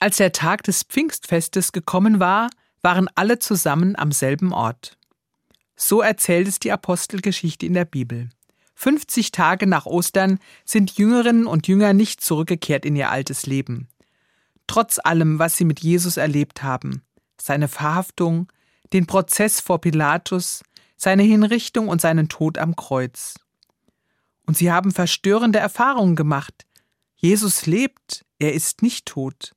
Als der Tag des Pfingstfestes gekommen war, waren alle zusammen am selben Ort. So erzählt es die Apostelgeschichte in der Bibel. 50 Tage nach Ostern sind Jüngerinnen und Jünger nicht zurückgekehrt in ihr altes Leben. Trotz allem, was sie mit Jesus erlebt haben, seine Verhaftung, den Prozess vor Pilatus, seine Hinrichtung und seinen Tod am Kreuz. Und sie haben verstörende Erfahrungen gemacht. Jesus lebt, er ist nicht tot.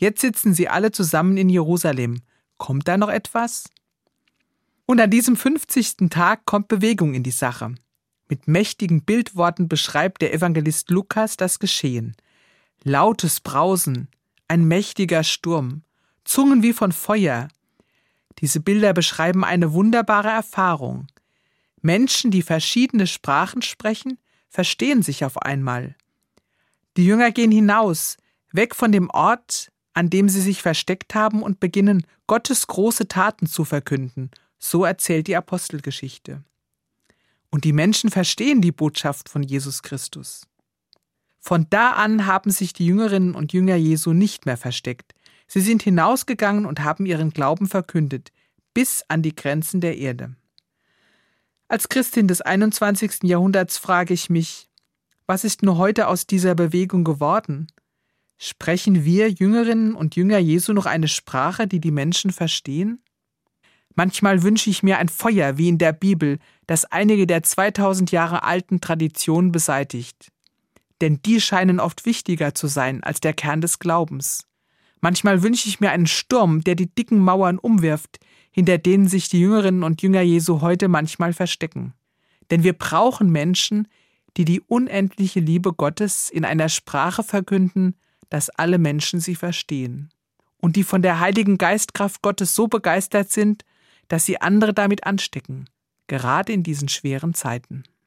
Jetzt sitzen sie alle zusammen in Jerusalem. Kommt da noch etwas? Und an diesem 50. Tag kommt Bewegung in die Sache. Mit mächtigen Bildworten beschreibt der Evangelist Lukas das Geschehen. Lautes Brausen, ein mächtiger Sturm, Zungen wie von Feuer. Diese Bilder beschreiben eine wunderbare Erfahrung. Menschen, die verschiedene Sprachen sprechen, verstehen sich auf einmal. Die Jünger gehen hinaus, weg von dem Ort, an dem sie sich versteckt haben, und beginnen Gottes große Taten zu verkünden. So erzählt die Apostelgeschichte. Und die Menschen verstehen die Botschaft von Jesus Christus. Von da an haben sich die Jüngerinnen und Jünger Jesu nicht mehr versteckt. Sie sind hinausgegangen und haben ihren Glauben verkündet, bis an die Grenzen der Erde. Als Christin des 21. Jahrhunderts frage ich mich, was ist nur heute aus dieser Bewegung geworden? Sprechen wir Jüngerinnen und Jünger Jesu noch eine Sprache, die die Menschen verstehen? Manchmal wünsche ich mir ein Feuer wie in der Bibel, das einige der 2000 Jahre alten Traditionen beseitigt. Denn die scheinen oft wichtiger zu sein als der Kern des Glaubens. Manchmal wünsche ich mir einen Sturm, der die dicken Mauern umwirft, hinter denen sich die Jüngerinnen und Jünger Jesu heute manchmal verstecken. Denn wir brauchen Menschen, die die unendliche Liebe Gottes in einer Sprache verkünden, dass alle Menschen sie verstehen. Und die von der Heiligen Geistkraft Gottes so begeistert sind, dass sie andere damit anstecken, gerade in diesen schweren Zeiten.